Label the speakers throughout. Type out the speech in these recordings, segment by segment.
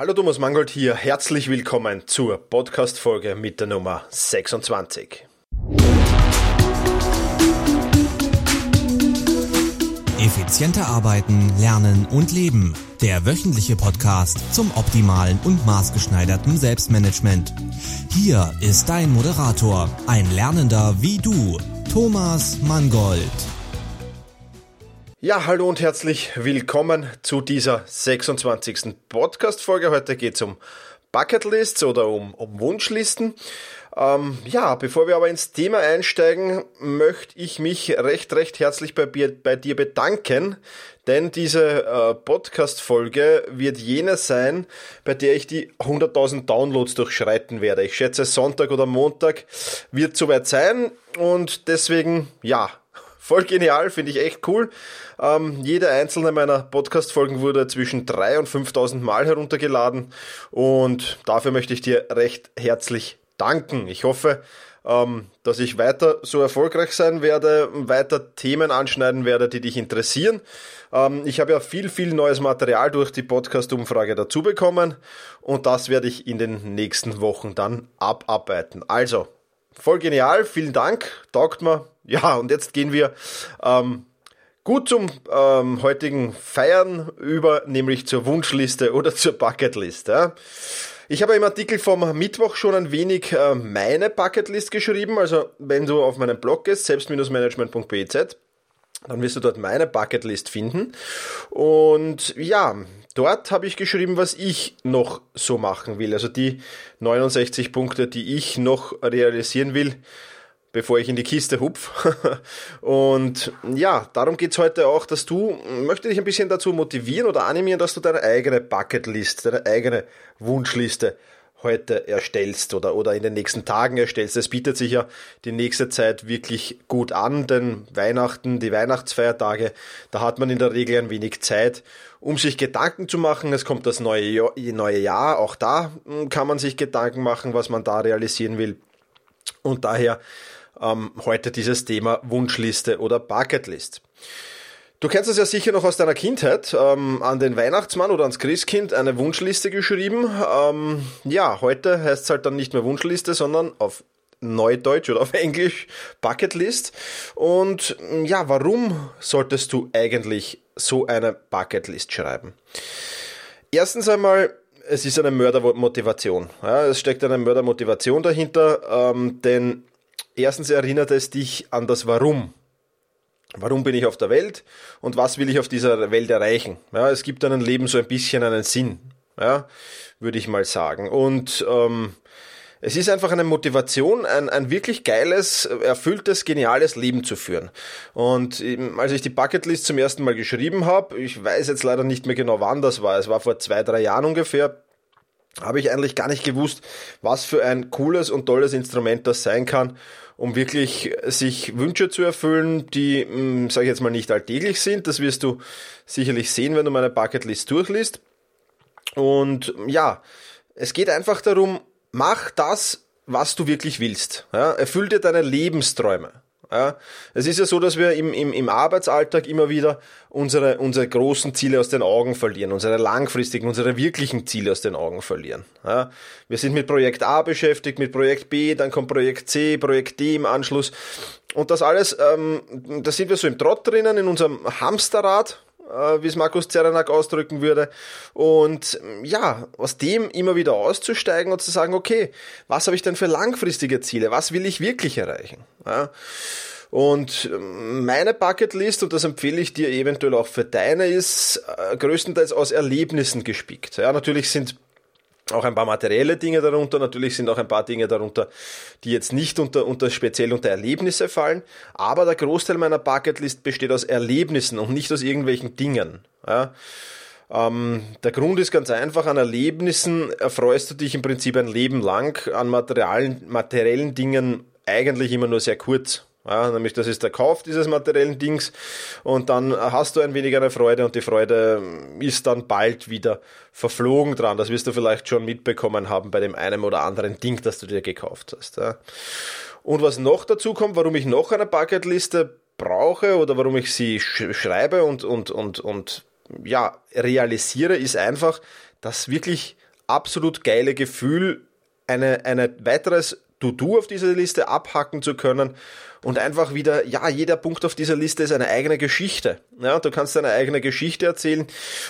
Speaker 1: Hallo Thomas Mangold hier, herzlich willkommen zur Podcast-Folge mit der Nummer 26.
Speaker 2: Effizienter arbeiten, lernen und leben. Der wöchentliche Podcast zum optimalen und maßgeschneiderten Selbstmanagement. Hier ist dein Moderator, ein Lernender wie du, Thomas Mangold.
Speaker 1: Ja, hallo und herzlich willkommen zu dieser 26. Podcast-Folge. Heute geht es um Bucketlists oder um, um Wunschlisten. Ähm, ja, bevor wir aber ins Thema einsteigen, möchte ich mich recht, recht herzlich bei, bei dir bedanken, denn diese äh, Podcast-Folge wird jene sein, bei der ich die 100.000 Downloads durchschreiten werde. Ich schätze, Sonntag oder Montag wird soweit sein und deswegen, ja, voll genial, finde ich echt cool. Ähm, jede einzelne meiner Podcast-Folgen wurde zwischen 3.000 und 5.000 Mal heruntergeladen und dafür möchte ich dir recht herzlich danken. Ich hoffe, ähm, dass ich weiter so erfolgreich sein werde, weiter Themen anschneiden werde, die dich interessieren. Ähm, ich habe ja viel, viel neues Material durch die Podcast-Umfrage dazu bekommen und das werde ich in den nächsten Wochen dann abarbeiten. Also, voll genial, vielen Dank, taugt mir. Ja, und jetzt gehen wir ähm, gut zum ähm, heutigen Feiern über, nämlich zur Wunschliste oder zur Bucketlist. Ja. Ich habe im Artikel vom Mittwoch schon ein wenig äh, meine Bucketlist geschrieben. Also wenn du auf meinem Blog gehst, selbst-management.biz, dann wirst du dort meine Bucketlist finden. Und ja, dort habe ich geschrieben, was ich noch so machen will. Also die 69 Punkte, die ich noch realisieren will bevor ich in die Kiste hupf. Und ja, darum geht's heute auch, dass du, möchte dich ein bisschen dazu motivieren oder animieren, dass du deine eigene Bucketlist, deine eigene Wunschliste heute erstellst oder, oder in den nächsten Tagen erstellst. Es bietet sich ja die nächste Zeit wirklich gut an, denn Weihnachten, die Weihnachtsfeiertage, da hat man in der Regel ein wenig Zeit, um sich Gedanken zu machen. Es kommt das neue Jahr, neue Jahr, auch da kann man sich Gedanken machen, was man da realisieren will. Und daher ähm, heute dieses Thema Wunschliste oder Bucketlist. Du kennst es ja sicher noch aus deiner Kindheit, ähm, an den Weihnachtsmann oder ans Christkind eine Wunschliste geschrieben. Ähm, ja, heute heißt es halt dann nicht mehr Wunschliste, sondern auf Neudeutsch oder auf Englisch Bucketlist. Und ja, warum solltest du eigentlich so eine Bucketlist schreiben? Erstens einmal, es ist eine Mördermotivation. Ja, es steckt eine Mördermotivation dahinter, ähm, denn Erstens erinnert es dich an das Warum. Warum bin ich auf der Welt und was will ich auf dieser Welt erreichen? Ja, es gibt einem Leben so ein bisschen einen Sinn, ja, würde ich mal sagen. Und ähm, es ist einfach eine Motivation, ein, ein wirklich geiles, erfülltes, geniales Leben zu führen. Und als ich die Bucketlist zum ersten Mal geschrieben habe, ich weiß jetzt leider nicht mehr genau wann das war, es war vor zwei, drei Jahren ungefähr, habe ich eigentlich gar nicht gewusst, was für ein cooles und tolles Instrument das sein kann, um wirklich sich Wünsche zu erfüllen, die, hm, sage ich jetzt mal, nicht alltäglich sind. Das wirst du sicherlich sehen, wenn du meine Bucketlist durchliest. Und ja, es geht einfach darum, mach das, was du wirklich willst. Ja, erfüll dir deine Lebensträume. Ja, es ist ja so, dass wir im, im, im Arbeitsalltag immer wieder unsere, unsere großen Ziele aus den Augen verlieren, unsere langfristigen, unsere wirklichen Ziele aus den Augen verlieren. Ja, wir sind mit Projekt A beschäftigt, mit Projekt B, dann kommt Projekt C, Projekt D im Anschluss. Und das alles, ähm, da sind wir so im Trott drinnen, in unserem Hamsterrad, wie es Markus Zerenak ausdrücken würde. Und ja, aus dem immer wieder auszusteigen und zu sagen, okay, was habe ich denn für langfristige Ziele? Was will ich wirklich erreichen? Ja. Und ähm, meine Bucketlist, und das empfehle ich dir eventuell auch für deine, ist äh, größtenteils aus Erlebnissen gespickt. Ja, natürlich sind auch ein paar materielle Dinge darunter. Natürlich sind auch ein paar Dinge darunter, die jetzt nicht unter, unter speziell unter Erlebnisse fallen. Aber der Großteil meiner Bucketlist besteht aus Erlebnissen und nicht aus irgendwelchen Dingen. Ja. Ähm, der Grund ist ganz einfach, an Erlebnissen erfreust du dich im Prinzip ein Leben lang, an materialen, materiellen Dingen eigentlich immer nur sehr kurz. Ja, nämlich das ist der Kauf dieses materiellen Dings und dann hast du ein wenig eine Freude und die Freude ist dann bald wieder verflogen dran. Das wirst du vielleicht schon mitbekommen haben bei dem einen oder anderen Ding, das du dir gekauft hast. Ja. Und was noch dazu kommt, warum ich noch eine Bucketliste brauche oder warum ich sie sch schreibe und, und, und, und ja, realisiere, ist einfach, dass wirklich absolut geile Gefühl, eine, eine weiteres To-Do auf dieser Liste abhacken zu können und einfach wieder, ja, jeder Punkt auf dieser Liste ist eine eigene Geschichte. Ja, du kannst deine eigene Geschichte erzählen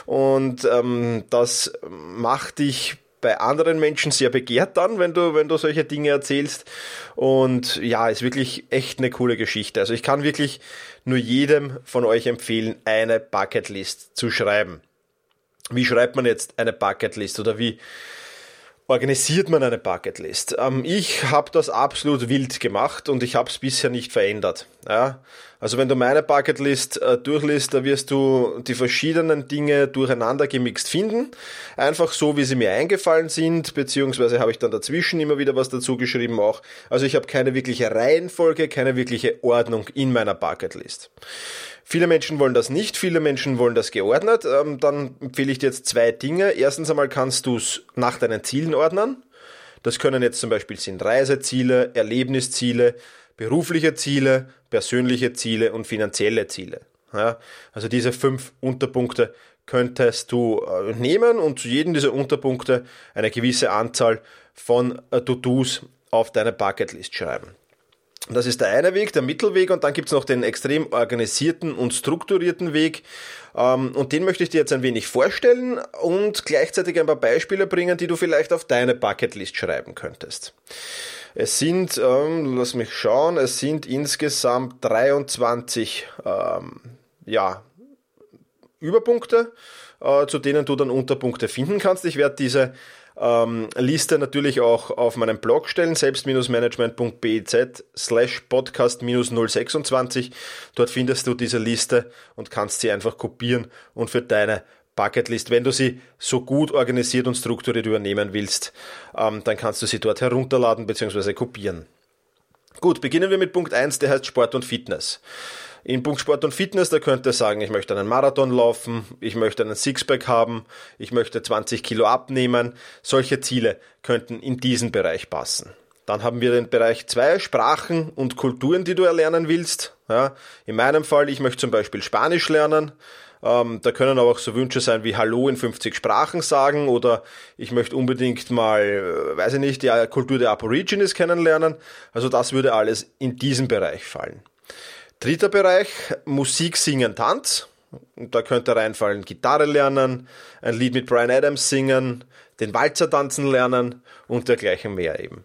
Speaker 1: und ähm, das macht dich bei anderen Menschen sehr begehrt dann, wenn du, wenn du solche Dinge erzählst. Und ja, ist wirklich echt eine coole Geschichte. Also ich kann wirklich nur jedem von euch empfehlen, eine Bucketlist zu schreiben. Wie schreibt man jetzt eine Bucketlist oder wie organisiert man eine Bucketlist? Ähm, ich habe das absolut wild gemacht und ich habe es bisher nicht verändert. Ja? Also wenn du meine Bucketlist äh, durchliest, da wirst du die verschiedenen Dinge durcheinander gemixt finden. Einfach so, wie sie mir eingefallen sind, beziehungsweise habe ich dann dazwischen immer wieder was dazu geschrieben auch. Also ich habe keine wirkliche Reihenfolge, keine wirkliche Ordnung in meiner Bucketlist. Viele Menschen wollen das nicht, viele Menschen wollen das geordnet. Ähm, dann empfehle ich dir jetzt zwei Dinge. Erstens einmal kannst du es nach deinen Zielen ordnen. Das können jetzt zum Beispiel sind Reiseziele, Erlebnisziele, berufliche Ziele, persönliche Ziele und finanzielle Ziele. Ja, also diese fünf Unterpunkte könntest du äh, nehmen und zu jedem dieser Unterpunkte eine gewisse Anzahl von äh, To-Dos auf deine Bucketlist schreiben. Das ist der eine Weg, der Mittelweg, und dann gibt's noch den extrem organisierten und strukturierten Weg. Ähm, und den möchte ich dir jetzt ein wenig vorstellen und gleichzeitig ein paar Beispiele bringen, die du vielleicht auf deine Bucketlist schreiben könntest. Es sind, ähm, lass mich schauen, es sind insgesamt 23 ähm, ja, Überpunkte, äh, zu denen du dann Unterpunkte finden kannst. Ich werde diese ähm, Liste natürlich auch auf meinem Blog stellen, selbst-management.biz slash podcast-026. Dort findest du diese Liste und kannst sie einfach kopieren und für deine Bucketlist, wenn du sie so gut organisiert und strukturiert übernehmen willst, ähm, dann kannst du sie dort herunterladen bzw. kopieren. Gut, beginnen wir mit Punkt 1, der heißt Sport und Fitness. In Punkt Sport und Fitness, da könnte sagen, ich möchte einen Marathon laufen, ich möchte einen Sixpack haben, ich möchte 20 Kilo abnehmen. Solche Ziele könnten in diesen Bereich passen. Dann haben wir den Bereich zwei Sprachen und Kulturen, die du erlernen willst. Ja, in meinem Fall, ich möchte zum Beispiel Spanisch lernen. Ähm, da können aber auch so Wünsche sein wie Hallo in 50 Sprachen sagen oder ich möchte unbedingt mal, äh, weiß ich nicht, die Kultur der Aborigines kennenlernen. Also das würde alles in diesen Bereich fallen. Dritter Bereich, Musik, Singen, Tanz. Und da könnte reinfallen Gitarre lernen, ein Lied mit Brian Adams singen, den Walzer tanzen lernen und dergleichen mehr eben.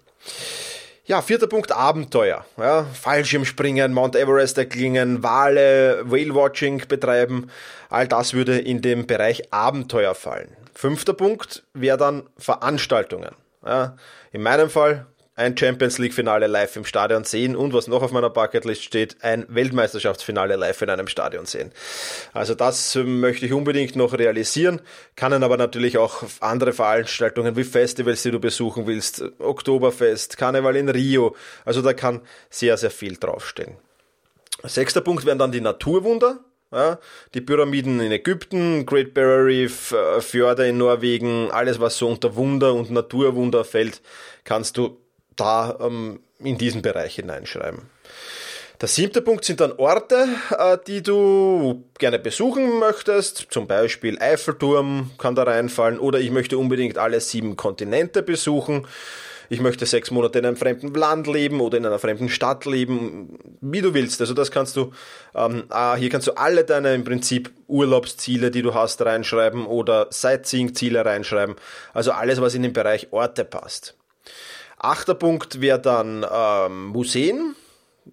Speaker 1: Ja, vierter Punkt, Abenteuer. Ja, Fallschirmspringen, Mount Everest erklingen, Wale, Whale-Watching betreiben. All das würde in den Bereich Abenteuer fallen. Fünfter Punkt wäre dann Veranstaltungen. Ja, in meinem Fall ein Champions League Finale live im Stadion sehen und was noch auf meiner Bucketlist steht, ein Weltmeisterschaftsfinale live in einem Stadion sehen. Also das ähm, möchte ich unbedingt noch realisieren, kann dann aber natürlich auch andere Veranstaltungen wie Festivals, die du besuchen willst, Oktoberfest, Karneval in Rio, also da kann sehr, sehr viel draufstehen. Sechster Punkt wären dann die Naturwunder. Ja, die Pyramiden in Ägypten, Great Barrier Reef, äh, Fjorde in Norwegen, alles was so unter Wunder und Naturwunder fällt, kannst du da ähm, in diesen Bereich hineinschreiben. Der siebte Punkt sind dann Orte, äh, die du gerne besuchen möchtest. Zum Beispiel Eiffelturm kann da reinfallen oder ich möchte unbedingt alle sieben Kontinente besuchen. Ich möchte sechs Monate in einem fremden Land leben oder in einer fremden Stadt leben, wie du willst. Also das kannst du, ähm, ah, hier kannst du alle deine im Prinzip Urlaubsziele, die du hast, reinschreiben oder Sightseeing-Ziele reinschreiben. Also alles, was in den Bereich Orte passt. Achter Punkt wäre dann ähm, Museen.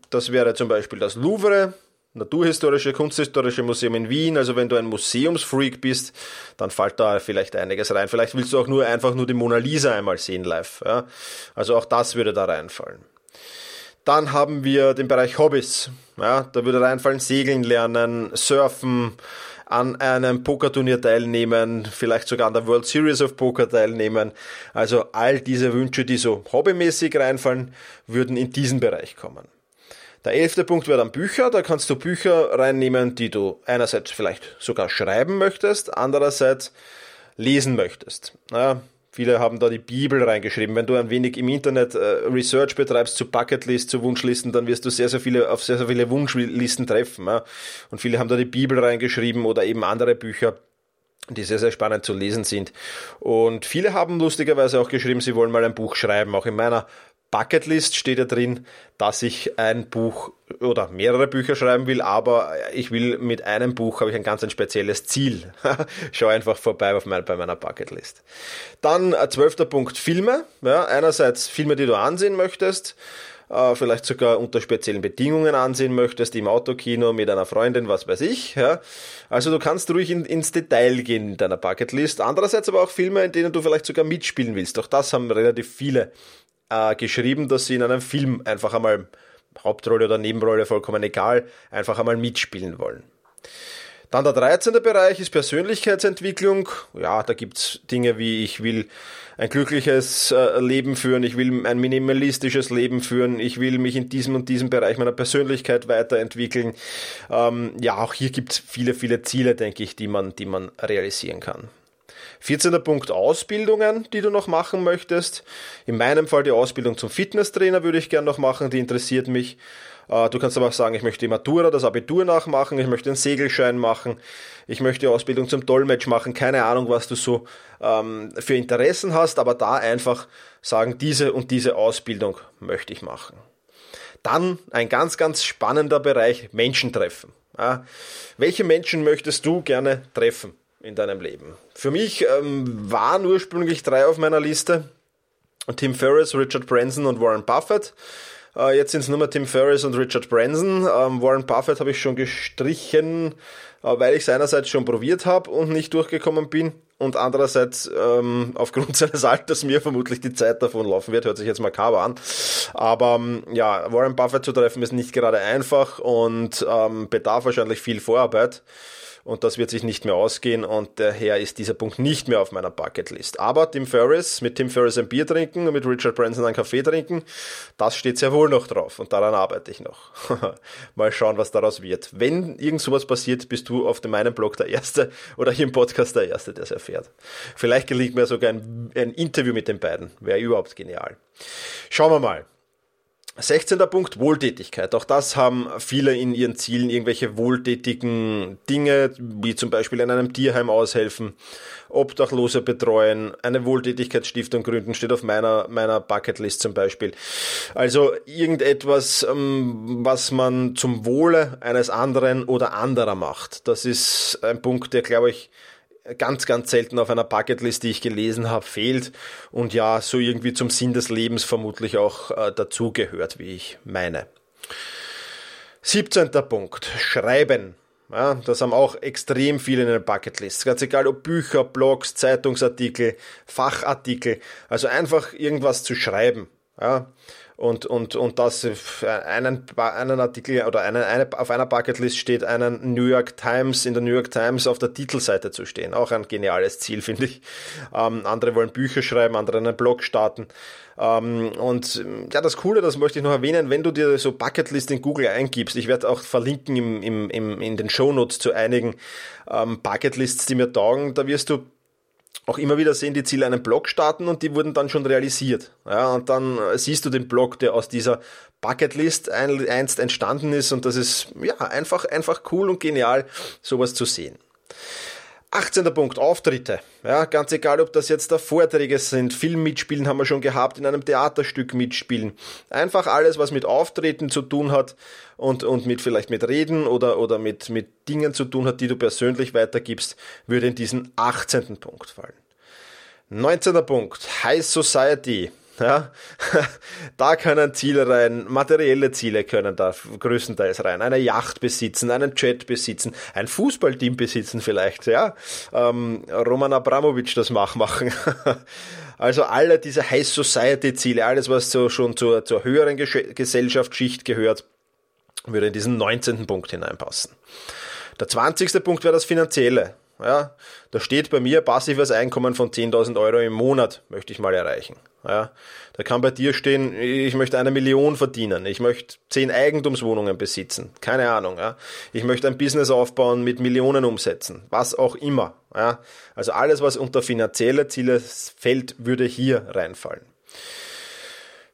Speaker 1: Das wäre zum Beispiel das Louvre, Naturhistorische, Kunsthistorische Museum in Wien. Also wenn du ein Museumsfreak bist, dann fällt da vielleicht einiges rein. Vielleicht willst du auch nur einfach nur die Mona Lisa einmal sehen live. Ja? Also auch das würde da reinfallen. Dann haben wir den Bereich Hobbys. Ja, da würde reinfallen Segeln lernen, Surfen, an einem Pokerturnier teilnehmen, vielleicht sogar an der World Series of Poker teilnehmen. Also all diese Wünsche, die so hobbymäßig reinfallen, würden in diesen Bereich kommen. Der elfte Punkt wäre dann Bücher. Da kannst du Bücher reinnehmen, die du einerseits vielleicht sogar schreiben möchtest, andererseits lesen möchtest. Ja, Viele haben da die Bibel reingeschrieben. Wenn du ein wenig im Internet äh, Research betreibst zu Bucketlist, zu Wunschlisten, dann wirst du sehr, sehr viele, auf sehr, sehr viele Wunschlisten treffen. Ja? Und viele haben da die Bibel reingeschrieben oder eben andere Bücher. die sehr, sehr spannend zu lesen sind. Und viele haben lustigerweise auch geschrieben, sie wollen mal ein Buch schreiben. Auch in meiner Bucketlist steht ja drin, dass ich ein Buch oder mehrere Bücher schreiben will, aber ich will mit einem Buch habe ich ein ganz ein spezielles Ziel. Schau einfach vorbei auf mein, bei meiner Bucketlist. Dann äh, zwölfter Punkt Filme. Ja, einerseits Filme, die du ansehen möchtest äh, vielleicht sogar unter speziellen Bedingungen ansehen möchtest, im Autokino mit einer Freundin, was weiß ich. Ja. Also du kannst ruhig in, ins Detail gehen in deiner Bucketlist. Andererseits aber auch Filme, in denen du vielleicht sogar mitspielen willst. Auch das haben relativ viele äh, geschrieben, dass sie in einem Film einfach einmal Hauptrolle oder Nebenrolle, vollkommen egal, einfach einmal mitspielen wollen. Dann der 13. Bereich ist Persönlichkeitsentwicklung. Ja, da gibt's Dinge wie ich will ein glückliches äh, Leben führen, ich will ein minimalistisches Leben führen, ich will mich in diesem und diesem Bereich meiner Persönlichkeit weiterentwickeln. Ähm, ja, auch hier gibt's viele, viele Ziele, denke ich, die man, die man realisieren kann. 14. Punkt Ausbildungen, die du noch machen möchtest. In meinem Fall die Ausbildung zum Fitnesstrainer würde ich gern noch machen, die interessiert mich. Äh, du kannst aber auch sagen, ich möchte die Matura, das Abitur nachmachen, ich möchte einen Segelschein machen, ich möchte Ausbildung zum Dolmetsch machen, keine Ahnung, was du so ähm, für Interessen hast, aber da einfach sagen, diese und diese Ausbildung möchte ich machen. Dann ein ganz, ganz spannender Bereich, Menschen treffen. Ja, welche Menschen möchtest du gerne treffen in deinem Leben? Für mich ähm, waren ursprünglich drei auf meiner Liste. Tim Ferriss, Richard Branson und Warren Buffett. Äh, jetzt sind es nur mehr Tim Ferriss und Richard Branson. Ähm, Warren Buffett habe ich schon gestrichen, äh, weil ich es einerseits schon probiert habe und nicht durchgekommen bin und andererseits ähm, aufgrund seines Alters mir vermutlich die Zeit davon laufen wird, hört sich jetzt makaber an. Aber ähm, ja, Warren Buffett zu treffen ist nicht gerade einfach und ähm, bedarf wahrscheinlich viel Vorarbeit und das wird sich nicht mehr ausgehen und daher ist dieser Punkt nicht mehr auf meiner Bucketlist. Aber Tim Ferriss, mit Tim Ferriss ein Bier trinken und mit Richard Branson einen Kaffee trinken, das steht sehr wohl noch drauf und daran arbeite ich noch. Mal schauen, was daraus wird. Wenn irgend sowas passiert, bist du auf meinem Blog der Erste oder hier im Podcast der Erste, der es erfährt. Vielleicht gelingt mir sogar ein, ein Interview mit den beiden. Wäre überhaupt genial. Schauen wir mal. 16. Punkt, Wohltätigkeit. Auch das haben viele in ihren Zielen irgendwelche wohltätigen Dinge, wie zum Beispiel in einem Tierheim aushelfen, Obdachlose betreuen, eine Wohltätigkeitsstiftung gründen, steht auf meiner, meiner Bucketlist zum Beispiel. Also irgendetwas, ähm, was man zum Wohle eines anderen oder anderer macht. Das ist ein Punkt, der, glaube ich, ganz, ganz selten auf einer Bucketlist, die ich gelesen habe, fehlt und ja, so irgendwie zum Sinn des Lebens vermutlich auch äh, dazugehört, wie ich meine. 17. Punkt. Schreiben. Ja, das haben auch extrem viele in der Bucketlist. Ganz egal ob Bücher, Blogs, Zeitungsartikel, Fachartikel. Also einfach irgendwas zu schreiben. Ja und, und, und das einen, einen Artikel oder einen, eine, auf einer Bucketlist steht, einen New York Times in der New York Times auf der Titelseite zu stehen. Auch ein geniales Ziel, finde ich. Ähm, andere wollen Bücher schreiben, andere einen Blog starten. Ähm, und ja, das Coole, das möchte ich noch erwähnen, wenn du dir so Bucketlist in Google eingibst, ich werde auch verlinken im, im, im, in den Shownotes zu einigen ähm, Bucketlists, die mir taugen, da wirst du auch immer wieder sehen die Ziele einen Blog starten und die wurden dann schon realisiert. Ja, und dann siehst du den Blog, der aus dieser Bucketlist einst entstanden ist und das ist ja einfach, einfach cool und genial, sowas zu sehen. 18. Punkt, Auftritte. Ja, ganz egal, ob das jetzt da Vorträge sind, Film mitspielen haben wir schon gehabt, in einem Theaterstück mitspielen. Einfach alles, was mit Auftreten zu tun hat und, und mit vielleicht mit Reden oder, oder mit, mit Dingen zu tun hat, die du persönlich weitergibst, würde in diesen 18. Punkt fallen. 19. Punkt, High Society. Ja, da können Ziele rein, materielle Ziele können da größtenteils rein. Eine Yacht besitzen, einen Jet besitzen, ein Fußballteam besitzen vielleicht, ja. Ähm, Roman Abramovic das machen. also alle diese High Society Ziele, alles was so schon zur, zur höheren Gesellschaftsschicht gehört, würde in diesen 19. Punkt hineinpassen. Der 20. Punkt wäre das Finanzielle. Ja, da steht bei mir passives Einkommen von 10.000 Euro im Monat, möchte ich mal erreichen. Ja, da kann bei dir stehen, ich möchte eine Million verdienen, ich möchte zehn Eigentumswohnungen besitzen, keine Ahnung. Ja, ich möchte ein Business aufbauen mit Millionen umsetzen, was auch immer. Ja, also alles, was unter finanzielle Ziele fällt, würde hier reinfallen.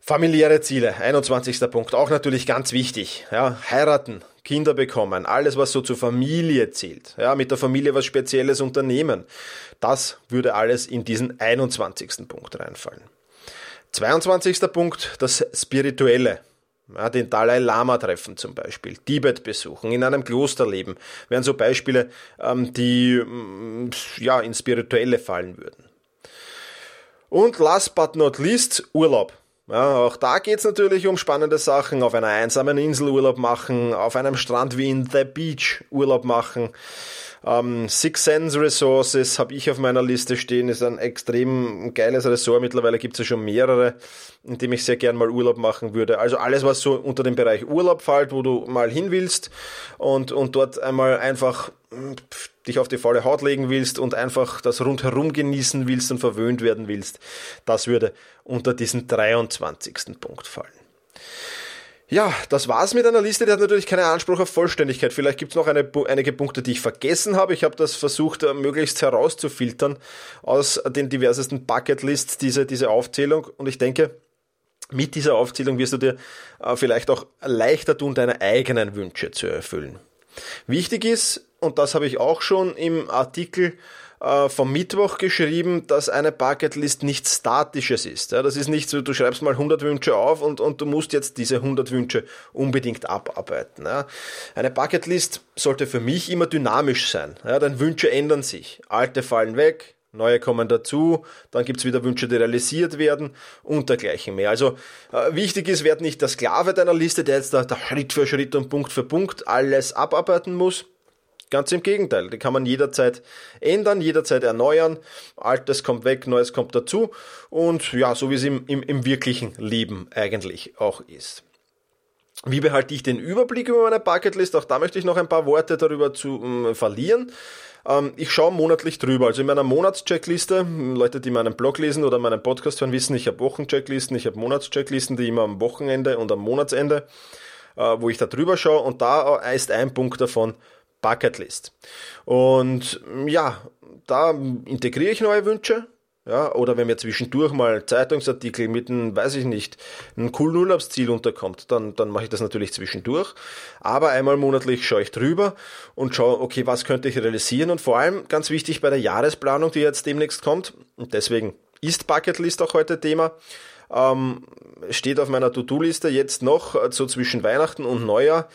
Speaker 1: Familiäre Ziele, 21. Punkt, auch natürlich ganz wichtig. Ja, heiraten, Kinder bekommen, alles, was so zur Familie zählt, ja, mit der Familie was Spezielles unternehmen, das würde alles in diesen 21. Punkt reinfallen. 22. Punkt, das Spirituelle. Ja, den Dalai Lama treffen zum Beispiel, Tibet besuchen, in einem Kloster leben, wären so Beispiele, ähm, die mm, ja, in spirituelle fallen würden. Und last but not least, Urlaub. Ja, auch da geht's natürlich um spannende Sachen. Auf einer einsamen Insel Urlaub machen, auf einem Strand wie in The Beach Urlaub machen. Ähm, Six Sense Resources habe ich auf meiner Liste stehen, ist ein extrem geiles Ressort. Mittlerweile gibt es ja schon mehrere, in dem ich sehr gern mal Urlaub machen würde. Also alles, was so unter den Bereich Urlaub fällt, wo du mal hin willst und, und dort einmal einfach dich auf die faule Haut legen willst und einfach das rundherum genießen willst und verwöhnt werden willst, das würde unter diesen 23. Punkt fallen. Ja, das war's mit einer Liste, die hat natürlich keinen Anspruch auf Vollständigkeit. Vielleicht gibt's noch eine, einige Punkte, die ich vergessen habe. Ich habe das versucht, äh, möglichst herauszufiltern aus den diversesten Bucketlists, diese, diese Aufzählung. Und ich denke, mit dieser Aufzählung wirst du dir äh, vielleicht auch leichter tun, deine eigenen Wünsche zu erfüllen. Wichtig ist, und das habe ich auch schon im Artikel äh, vom Mittwoch geschrieben, dass eine Bucketlist nichts Statisches ist. Ja, das ist nicht so, du schreibst mal 100 Wünsche auf und, und du musst jetzt diese 100 Wünsche unbedingt abarbeiten. Ja. Eine Bucketlist sollte für mich immer dynamisch sein, ja, denn Wünsche ändern sich. Alte fallen weg, Neue kommen dazu, dann gibt's wieder Wünsche, die realisiert werden und dergleichen mehr. Also äh, wichtig ist, werd nicht der Sklave deiner Liste, der jetzt da, da Schritt für Schritt und Punkt für Punkt alles abarbeiten muss, Ganz im Gegenteil, die kann man jederzeit ändern, jederzeit erneuern. Altes kommt weg, Neues kommt dazu. Und ja, so wie es im, im, im wirklichen Leben eigentlich auch ist. Wie behalte ich den Überblick über meine Bucketlist? Auch da möchte ich noch ein paar Worte darüber zu äh, verlieren. Ähm, ich schaue monatlich drüber. Also in meiner Monatscheckliste, Leute, die meinen Blog lesen oder meinen Podcast hören, wissen, ich habe Wochenchecklisten, ich habe Monatschecklisten, die immer am Wochenende und am Monatsende, äh, wo ich da drüber schaue. Und da ist ein Punkt davon Bucketlist. Und ja, da integriere ich neue Wünsche. Ja, oder wenn mir zwischendurch mal Zeitungsartikel mit einem, weiß ich nicht, einem coolen Urlaubsziel unterkommt, dann, dann mache ich das natürlich zwischendurch. Aber einmal monatlich schaue ich drüber und schaue, okay, was könnte ich realisieren? Und vor allem ganz wichtig bei der Jahresplanung, die jetzt demnächst kommt, und deswegen ist Bucketlist auch heute Thema, ähm, steht auf meiner To-Do-Liste jetzt noch äh, so zwischen Weihnachten und Neujahr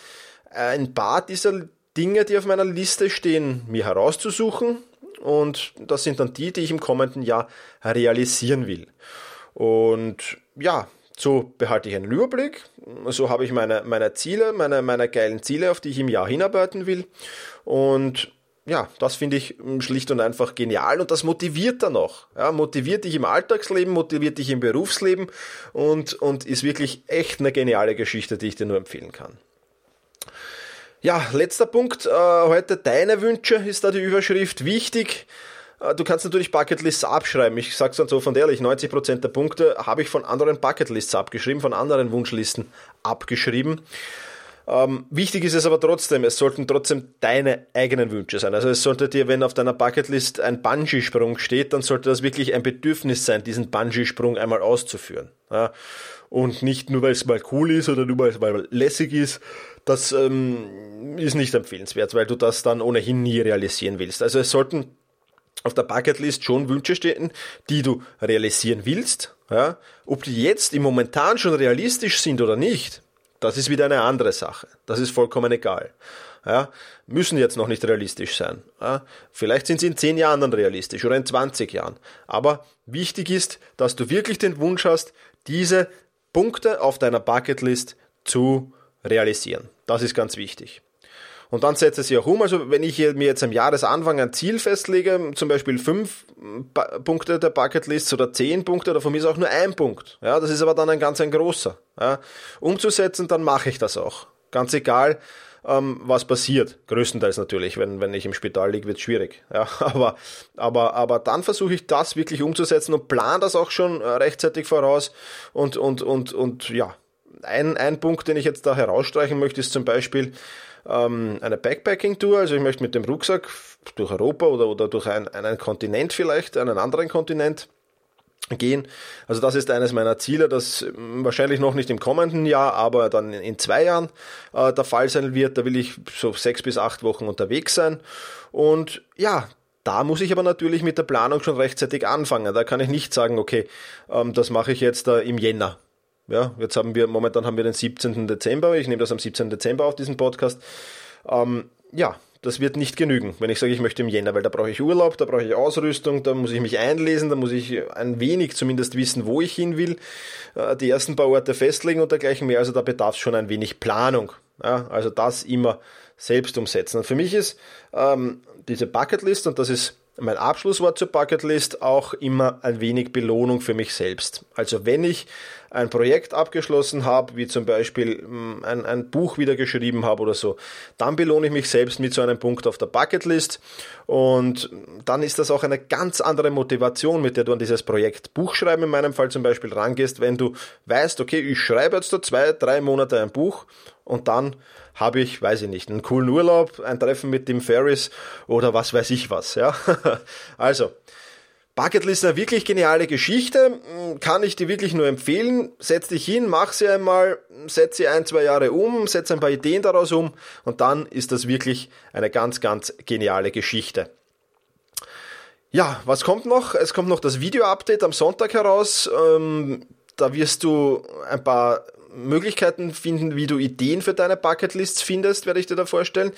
Speaker 1: ein paar dieser Dinge, die auf meiner Liste stehen, mir herauszusuchen. Und das sind dann die, die ich im kommenden Jahr realisieren will. Und ja, so behalte ich einen Überblick. So habe ich meine, meine Ziele, meine, meine geilen Ziele, auf die ich im Jahr hinarbeiten will. Und ja, das finde ich schlicht und einfach genial und das motiviert dann auch. Ja, motiviert dich im Alltagsleben, motiviert dich im Berufsleben und, und ist wirklich echt eine geniale Geschichte, die ich dir nur empfehlen kann. Ja, letzter Punkt. Äh, heute deine Wünsche ist da die Überschrift. Wichtig. Äh, du kannst natürlich Bucketlists abschreiben. Ich sag's dann so von ehrlich, 90% der Punkte habe ich von anderen Bucketlists abgeschrieben, von anderen Wunschlisten abgeschrieben. Ähm, wichtig ist es aber trotzdem, es sollten trotzdem deine eigenen Wünsche sein. Also es sollte dir, wenn auf deiner Bucketlist ein Bungee-Sprung steht, dann sollte das wirklich ein Bedürfnis sein, diesen Bungee-Sprung einmal auszuführen. Ja? Und nicht nur, weil es mal cool ist oder nur weil es mal lässig ist, das ähm, ist nicht empfehlenswert, weil du das dann ohnehin nie realisieren willst. Also es sollten auf der Bucketlist schon Wünsche stehen, die du realisieren willst. Ja? Ob die jetzt im Momentan schon realistisch sind oder nicht, das ist wieder eine andere Sache. Das ist vollkommen egal. Ja? Müssen jetzt noch nicht realistisch sein. Ja? Vielleicht sind sie in 10 Jahren dann realistisch oder in 20 Jahren. Aber wichtig ist, dass du wirklich den Wunsch hast, diese Punkte auf deiner Bucketlist zu realisieren. Das ist ganz wichtig. Und dann setze sie auch um. Also wenn ich mir jetzt am Jahresanfang ein Ziel festlege, zum Beispiel fünf Punkte der Bucketlist oder zehn Punkte oder von mir ist auch nur ein Punkt. Ja, das ist aber dann ein ganz ein großer. Ja, umzusetzen, dann mache ich das auch. Ganz egal, ähm, was passiert. Größtenteils natürlich. Wenn, wenn ich im Spital liege, wird es schwierig. Ja, aber, aber, aber dann versuche ich das wirklich umzusetzen und plan das auch schon äh, rechtzeitig voraus und, und, und, und ja, ein, ein Punkt, den ich jetzt da herausstreichen möchte, ist zum Beispiel ähm, eine Backpacking-Tour. Also ich möchte mit dem Rucksack durch Europa oder, oder durch ein, einen Kontinent vielleicht, einen anderen Kontinent, gehen. Also das ist eines meiner Ziele, das wahrscheinlich noch nicht im kommenden Jahr, aber dann in zwei Jahren äh, der Fall sein wird. Da will ich so sechs bis acht Wochen unterwegs sein. Und ja, da muss ich aber natürlich mit der Planung schon rechtzeitig anfangen. Da kann ich nicht sagen, okay, ähm, das mache ich jetzt äh, im Jänner. Ja, jetzt haben wir, momentan haben wir den 17. Dezember. Ich nehme das am 17. Dezember auf diesen Podcast. Ähm, ja, das wird nicht genügen, wenn ich sage, ich möchte im Jänner, weil da brauche ich Urlaub, da brauche ich Ausrüstung, da muss ich mich einlesen, da muss ich ein wenig zumindest wissen, wo ich hin will, äh, die ersten paar Orte festlegen und dergleichen mehr. Also da bedarf es schon ein wenig Planung. Ja, also das immer selbst umsetzen. Und für mich ist ähm, diese Bucketlist, und das ist mein Abschlusswort zur Bucketlist auch immer ein wenig Belohnung für mich selbst. Also wenn ich ein Projekt abgeschlossen habe, wie zum Beispiel hm, ein, ein Buch wieder geschrieben habe oder so, dann belohne ich mich selbst mit so einem Punkt auf der Bucketlist und dann ist das auch eine ganz andere Motivation, mit der du an dieses Projekt Buchschreiben in meinem Fall zum Beispiel rangehst, wenn du weißt, okay, ich schreibe jetzt da zwei, drei Monate ein Buch und dann habe ich, weiß ich nicht, einen coolen Urlaub, ein Treffen mit Tim Ferris oder was weiß ich was, ja. also, Bucketlist ist eine wirklich geniale Geschichte, kann ich dir wirklich nur empfehlen. Setz dich hin, mach sie einmal, setz sie ein, zwei Jahre um, setz ein paar Ideen daraus um und dann ist das wirklich eine ganz, ganz geniale Geschichte. Ja, was kommt noch? Es kommt noch das Video-Update am Sonntag heraus. Ähm, da wirst du ein paar Möglichkeiten finden, wie du Ideen für deine Bucketlists findest, werde ich dir da vorstellen.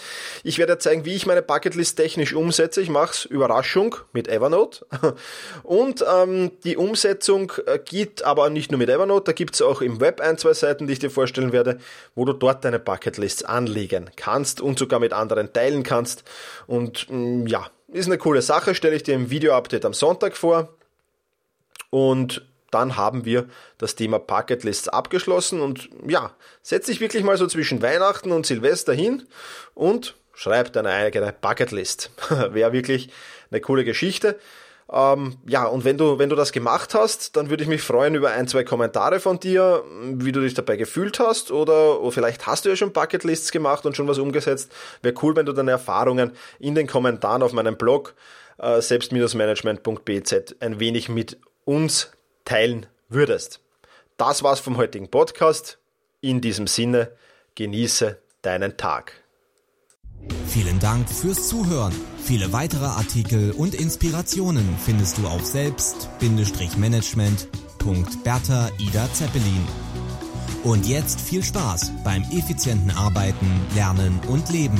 Speaker 1: Ich werde zeigen, wie ich meine Bucketlist technisch umsetze. Ich mache es Überraschung mit Evernote. Und ähm, die Umsetzung äh, geht aber nicht nur mit Evernote, da gibt es auch im Web ein, zwei Seiten, die ich dir vorstellen werde, wo du dort deine Bucketlists anlegen kannst und sogar mit anderen teilen kannst. Und mh, mm, ja, ist eine coole Sache, stelle ich dir im Video-Update am Sonntag vor. Und dann haben wir das Thema Bucketlists abgeschlossen und ja, setz dich wirklich mal so zwischen Weihnachten und Silvester hin und schreib deine eigene Bucketlist. Wäre wirklich eine coole Geschichte. Ähm, ja, und wenn du, wenn du das gemacht hast, dann würde ich mich freuen über ein, zwei Kommentare von dir, wie du dich dabei gefühlt hast oder, oder vielleicht hast du ja schon Bucketlists gemacht und schon was umgesetzt. Wäre cool, wenn du deine Erfahrungen in den Kommentaren auf meinem Blog äh, selbst-management.bz ein wenig mit uns teilen würdest. Das war's vom heutigen Podcast. In diesem Sinne, genieße deinen Tag.
Speaker 2: Vielen Dank fürs Zuhören. Viele weitere Artikel und Inspirationen findest du auf selbst-management.bertha Ida Zeppelin. Und jetzt viel Spaß beim effizienten Arbeiten, Lernen und Leben.